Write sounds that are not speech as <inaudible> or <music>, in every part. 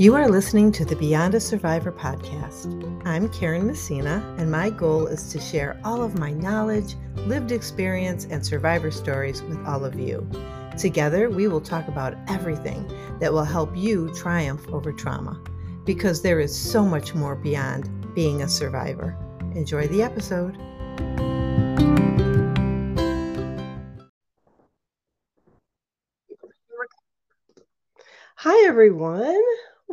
You are listening to the Beyond a Survivor podcast. I'm Karen Messina, and my goal is to share all of my knowledge, lived experience, and survivor stories with all of you. Together, we will talk about everything that will help you triumph over trauma because there is so much more beyond being a survivor. Enjoy the episode. Hi, everyone.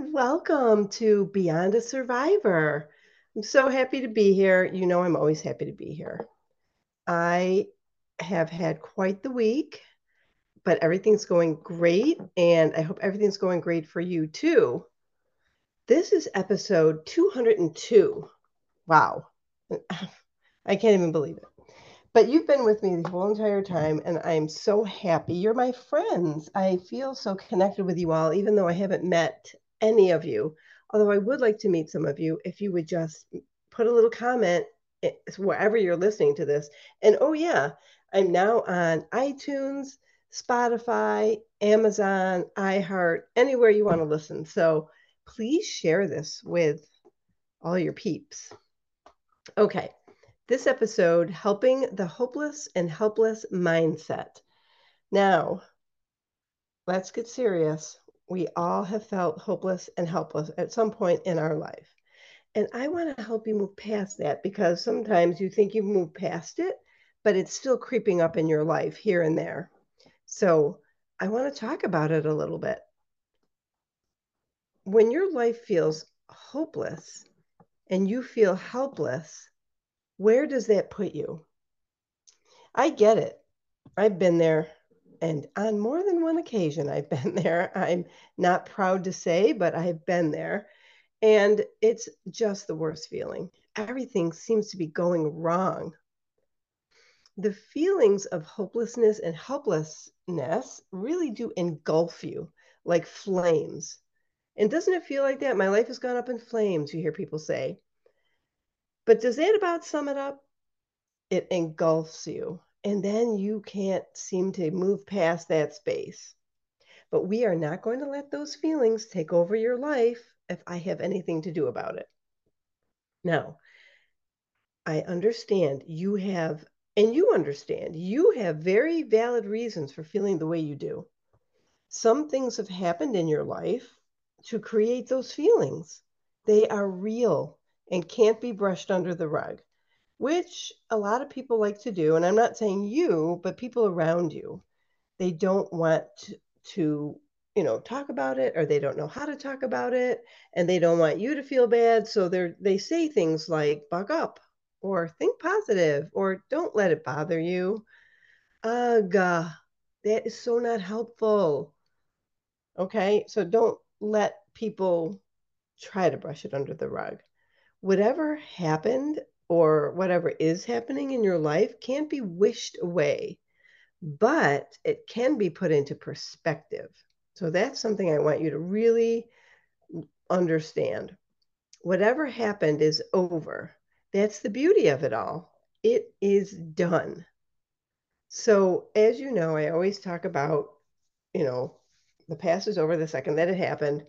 Welcome to Beyond a Survivor. I'm so happy to be here. You know, I'm always happy to be here. I have had quite the week, but everything's going great, and I hope everything's going great for you too. This is episode 202. Wow. <laughs> I can't even believe it. But you've been with me the whole entire time, and I'm so happy. You're my friends. I feel so connected with you all, even though I haven't met any of you. Although I would like to meet some of you if you would just put a little comment eh, wherever you're listening to this. And oh, yeah, I'm now on iTunes, Spotify, Amazon, iHeart, anywhere you want to listen. So please share this with all your peeps. Okay, this episode helping the hopeless and helpless mindset. Now, let's get serious we all have felt hopeless and helpless at some point in our life. And I want to help you move past that because sometimes you think you've moved past it, but it's still creeping up in your life here and there. So I want to talk about it a little bit. When your life feels hopeless and you feel helpless, where does that put you? I get it. I've been there and on more than one occasion, I've been <laughs> there. I'm not proud to say, but I've been there. And it's just the worst feeling. Everything seems to be going wrong. The feelings of hopelessness and helplessness really do engulf you like flames. And doesn't it feel like that? My life has gone up in flames, you hear people say. But does that about sum it up? It engulfs you and then you can't seem to move past that space. But we are not going to let those feelings take over your life if I have anything to do about it. Now, I understand you have, and you understand, you have very valid reasons for feeling the way you do. Some things have happened in your life to create those feelings. They are real and can't be brushed under the rug which a lot of people like to do. And I'm not saying you, but people around you, they don't want to, you know, talk about it or they don't know how to talk about it and they don't want you to feel bad. So they're, they say things like, buck up or think positive or don't let it bother you. Ugh, that is so not helpful. Okay. So don't let people try to brush it under the rug. Whatever happened or whatever is happening in your life can't be wished away, but it can be put into perspective. So that's something I want you to really understand. Whatever happened is over. That's the beauty of it all. It is done. So, as you know, I always talk about, you know, the past is over the second that it happened,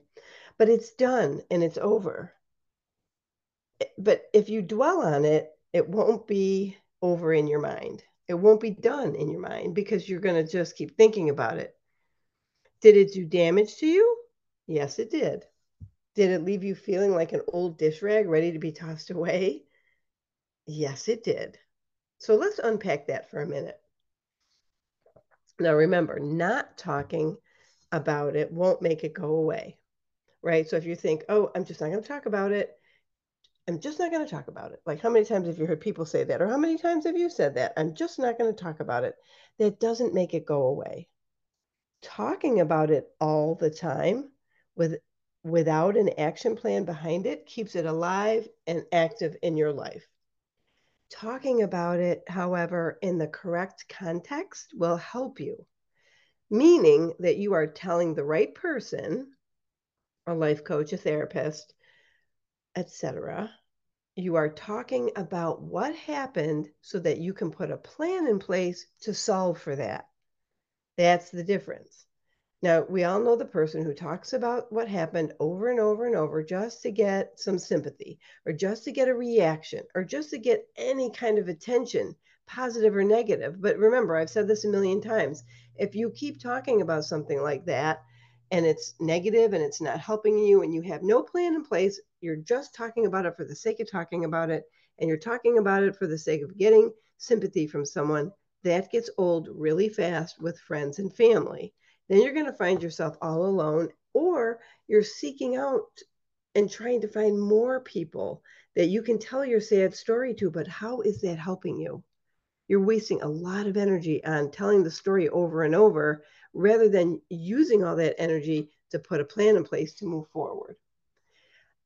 but it's done and it's over but if you dwell on it, it won't be over in your mind. It won't be done in your mind because you're going to just keep thinking about it. Did it do damage to you? Yes, it did. Did it leave you feeling like an old dish rag ready to be tossed away? Yes, it did. So let's unpack that for a minute. Now, remember, not talking about it won't make it go away, right? So if you think, oh, I'm just not going to talk about it, I'm just not going to talk about it. Like, how many times have you heard people say that? Or how many times have you said that? I'm just not going to talk about it. That doesn't make it go away. Talking about it all the time with without an action plan behind it keeps it alive and active in your life. Talking about it, however, in the correct context will help you, meaning that you are telling the right person, a life coach, a therapist, etc. You are talking about what happened so that you can put a plan in place to solve for that. That's the difference. Now, we all know the person who talks about what happened over and over and over just to get some sympathy or just to get a reaction or just to get any kind of attention, positive or negative. But remember, I've said this a million times. If you keep talking about something like that and it's negative and it's not helping you and you have no plan in place, you're just talking about it for the sake of talking about it and you're talking about it for the sake of getting sympathy from someone, that gets old really fast with friends and family then you're going to find yourself all alone or you're seeking out and trying to find more people that you can tell your sad story to. But how is that helping you? You're wasting a lot of energy on telling the story over and over rather than using all that energy to put a plan in place to move forward.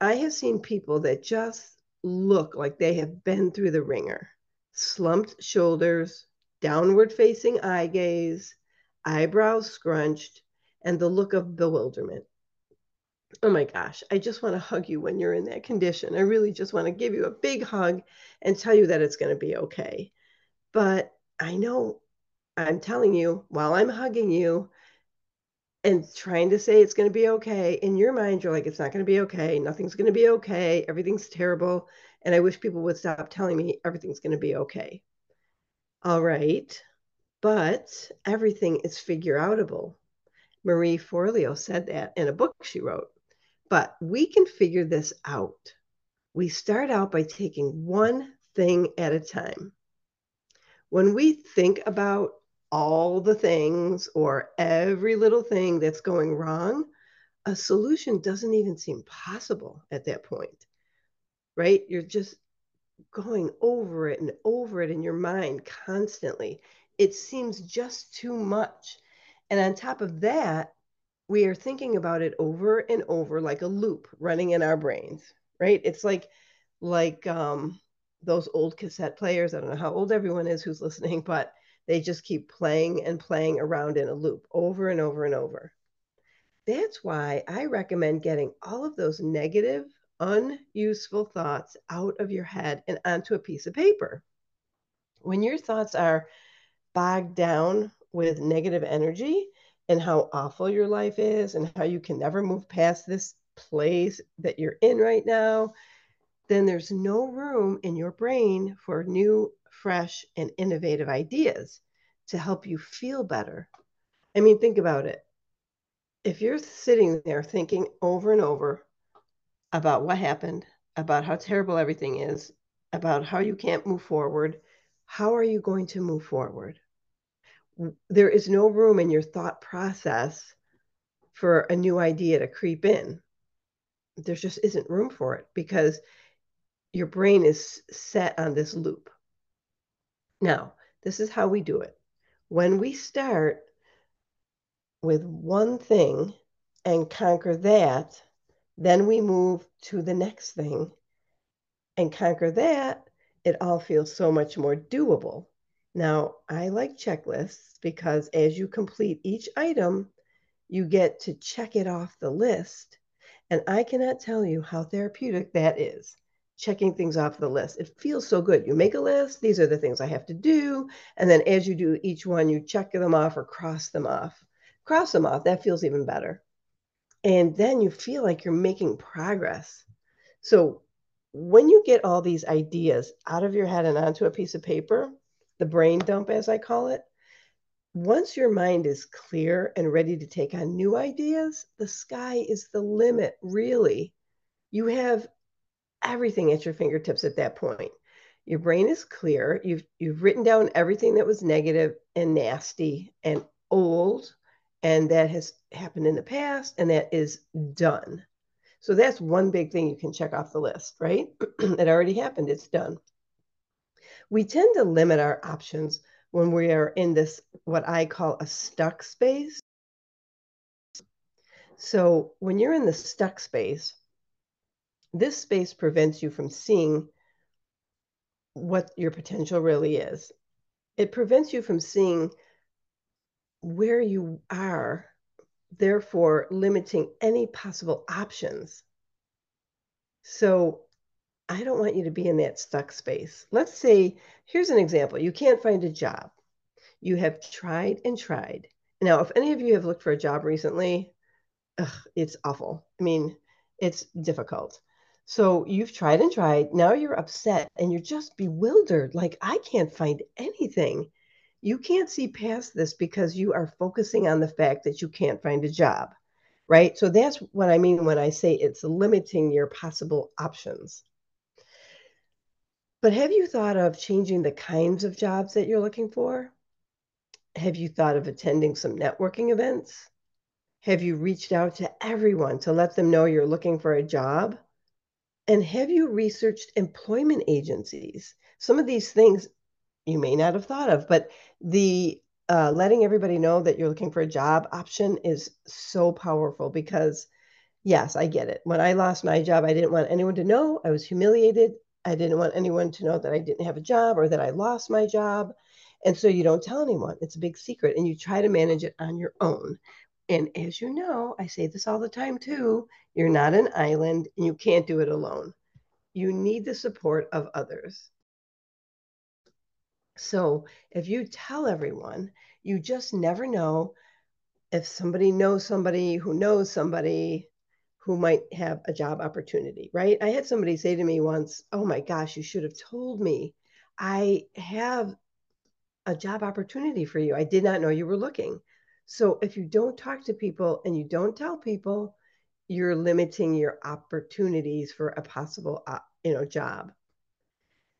I have seen people that just look like they have been through the wringer slumped shoulders, downward facing eye gaze, eyebrows scrunched, and the look of bewilderment. Oh my gosh, I just want to hug you when you're in that condition. I really just want to give you a big hug and tell you that it's going to be okay. But I know I'm telling you while I'm hugging you and trying to say it's going to be okay, in your mind, you're like, it's not going to be okay. Nothing's going to be okay. Everything's terrible. And I wish people would stop telling me everything's going to be okay. All right but everything is figure outable. Marie Forleo said that in a book she wrote. But we can figure this out. We start out by taking one thing at a time. When we think about all the things or every little thing that's going wrong, a solution doesn't even seem possible at that point, right? You're just going over it and over it in your mind constantly it seems just too much. And on top of that, we are thinking about it over and over like a loop running in our brains, right? It's like like um, those old cassette players. I don't know how old everyone is who's listening, <laughs> but they just keep playing and playing around in a loop over and over and over. That's why I recommend getting all of those negative, unuseful thoughts out of your head and onto a piece of paper. When your thoughts are bogged down with negative energy and how awful your life is and how you can never move past this place that you're in right now, then there's no room in your brain for new, fresh, and innovative ideas to help you feel better. I mean, think about it. If you're sitting there thinking over and over about what happened, about how terrible everything is, about how you can't move forward, how are you going to move forward? there is no room in your thought process for a new idea to creep in. There just isn't room for it because your brain is set on this loop. Now, this is how we do it. When we start with one thing and conquer that, then we move to the next thing and conquer that. It all feels so much more doable. Now, I like checklists because as you complete each item, you get to check it off the list. And I cannot tell you how therapeutic that is, checking things off the list. It feels so good. You make a list, these are the things I have to do. And then as you do each one, you check them off or cross them off. Cross them off, that feels even better. And then you feel like you're making progress. So when you get all these ideas out of your head and onto a piece of paper, the brain dump, as I call it, once your mind is clear and ready to take on new ideas, the sky is the limit, really. You have everything at your fingertips at that point. Your brain is clear. You've you've written down everything that was negative and nasty and old and that has happened in the past and that is done. So that's one big thing you can check off the list, right? <clears throat> it already happened, it's done we tend to limit our options when we are in this, what I call a stuck space. So when you're in the stuck space, this space prevents you from seeing what your potential really is. It prevents you from seeing where you are, therefore limiting any possible options. So I don't want you to be in that stuck space. Let's say, here's an example you can't find a job. You have tried and tried, Now, if any of you have looked for a job recently, ugh, it's awful. I mean, it's difficult. So you've tried and tried. Now you're upset and you're just bewildered. Like, I can't find anything. You can't see past this because you are focusing on the fact that you can't find a job, right? So that's what I mean when I say it's limiting your possible options. But have you thought of changing the kinds of jobs that you're looking for? Have you thought of attending some networking events? Have you reached out to everyone to let them know you're looking for a job? And have you researched employment agencies? Some of these things you may not have thought of, but the uh, letting everybody know that you're looking for a job option is so powerful because, yes, I get it. When I lost my job, I didn't want anyone to know. I was humiliated. I didn't want anyone to know that I didn't have a job or that I lost my job. And so you don't tell anyone. It's a big secret and you try to manage it on your own. And as you know, I say this all the time too you're not an island and you can't do it alone. You need the support of others. So if you tell everyone, you just never know if somebody knows somebody who knows somebody who might have a job opportunity, right? I had somebody say to me once, Oh my gosh, you should have told me. I have a job opportunity for you. I did not know you were looking. So if you don't talk to people and you don't tell people, you're limiting your opportunities for a possible uh, you know job.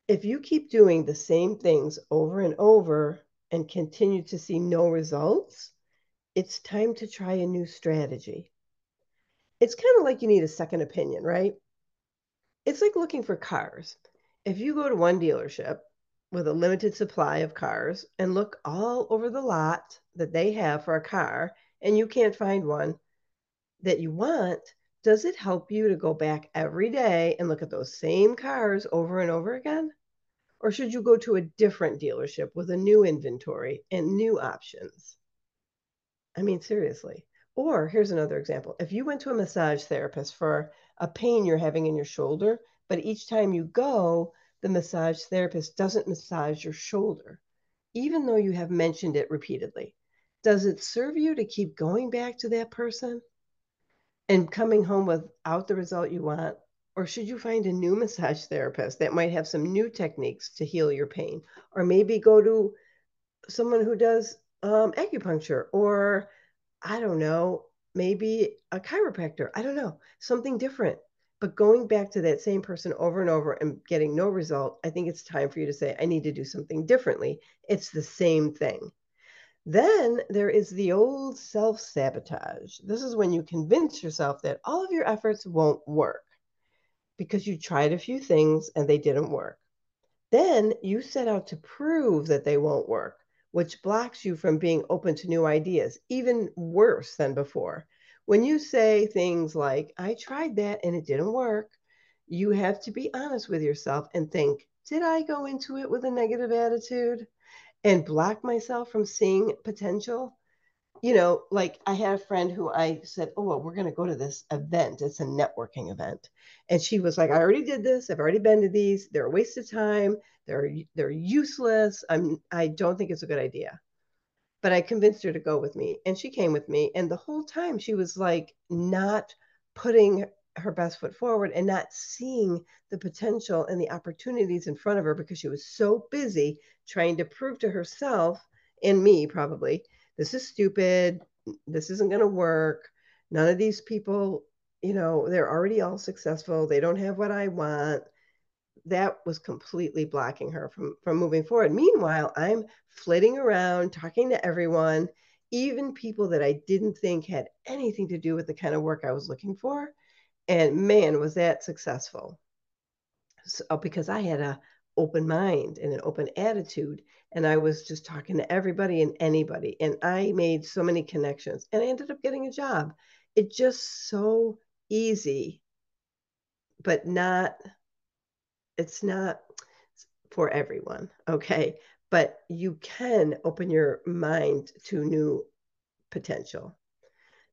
If you keep doing the same things over and over and continue to see no results, it's time to try a new strategy it's kind of like you need a second opinion, right? It's like looking for cars. If you go to one dealership with a limited supply of cars and look all over the lot that they have for a car and you can't find one that you want, does it help you to go back every day and look at those same cars over and over again? Or should you go to a different dealership with a new inventory and new options? I mean, seriously. Or here's another example. If you went to a massage therapist for a pain you're having in your shoulder, but each time you go, the massage therapist doesn't massage your shoulder, even though you have mentioned it repeatedly, does it serve you to keep going back to that person and coming home without the result you want? Or should you find a new massage therapist that might have some new techniques to heal your pain? Or maybe go to someone who does um, acupuncture or I don't know, maybe a chiropractor. I don't know, something different. But going back to that same person over and over and getting no result, I think it's time for you to say, I need to do something differently. It's the same thing. Then there is the old self sabotage. This is when you convince yourself that all of your efforts won't work because you tried a few things and they didn't work. Then you set out to prove that they won't work which blocks you from being open to new ideas, even worse than before. When you say things like, I tried that and it didn't work, you have to be honest with yourself and think, did I go into it with a negative attitude and block myself from seeing potential? you know, like I had a friend who I said, Oh, well, we're going to go to this event. It's a networking event. And she was like, I already did this. I've already been to these. They're a waste of time. They're, they're useless. I'm, I don't think it's a good idea. But I convinced her to go with me. And she came with me. And the whole time she was like, not putting her best foot forward and not seeing the potential and the opportunities in front of her because she was so busy trying to prove to herself and me probably this is stupid. This isn't going to work. None of these people, you know, they're already all successful. They don't have what I want. That was completely blocking her from, from moving forward. Meanwhile, I'm flitting around, talking to everyone, even people that I didn't think had anything to do with the kind of work I was looking for. And man, was that successful. So, oh, because I had a open mind and an open attitude and i was just talking to everybody and anybody and i made so many connections and i ended up getting a job. It's just so easy but not it's not for everyone okay? But you can open your mind to new potential.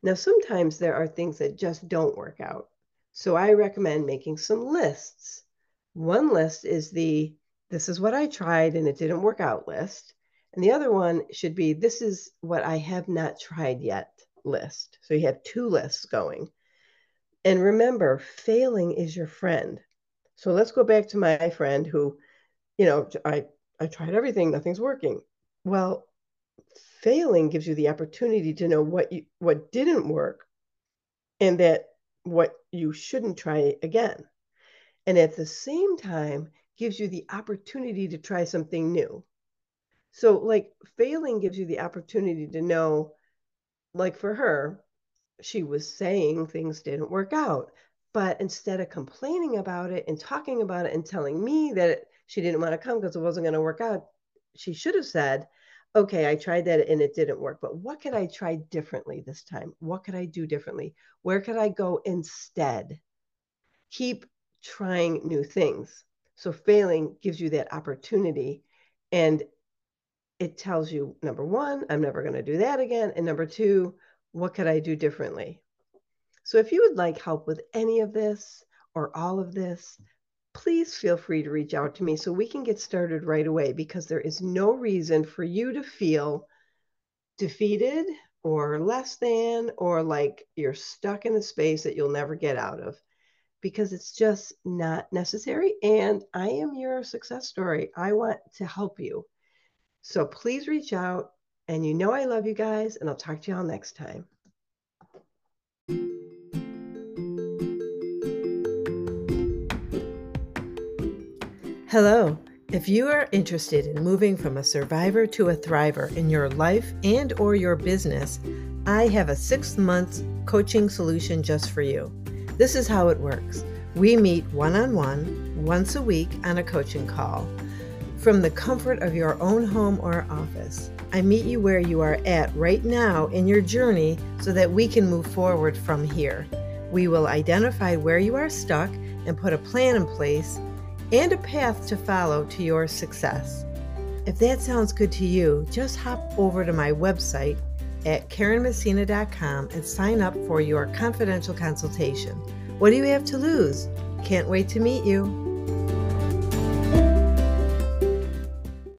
Now sometimes there are things that just don't work out so i recommend making some lists one list is the this is what I tried and it didn't work out list. And the other one should be this is what I have not tried yet list. So you have two lists going. And remember, failing is your friend. So let's go back to my friend who, you know, I, I tried everything, nothing's working. Well, failing gives you the opportunity to know what you what didn't work and that what you shouldn't try again. And at the same time, gives you the opportunity to try something new. So, like, failing gives you the opportunity to know, like, for her, she was saying things didn't work out. But instead of complaining about it and talking about it and telling me that she didn't want to come because it wasn't going to work out, she should have said, okay, I tried that and it didn't work, but what could I try differently this time? What could I do differently? Where could I go instead? Keep trying new things. So failing gives you that opportunity and it tells you number one, I'm never going to do that again. And number two, what could I do differently? So if you would like help with any of this or all of this, please feel free to reach out to me so we can get started right away because there is no reason for you to feel defeated or less than or like you're stuck in a space that you'll never get out of because it's just not necessary. And I am your success story. I want to help you. So please reach out. And you know I love you guys, and I'll talk to y'all next time. Hello. If you are interested in moving from a survivor to a thriver in your life and or your business, I have a 6-month coaching solution just for you. This is how it works. We meet one-on-one once a week on a coaching call. From the comfort of your own home or office, I meet you where you are at right now in your journey so that we can move forward from here. We will identify where you are stuck and put a plan in place and a path to follow to your success. If that sounds good to you, just hop over to my website at KarenMessina.com and sign up for your confidential consultation. What do you have to lose? Can't wait to meet you.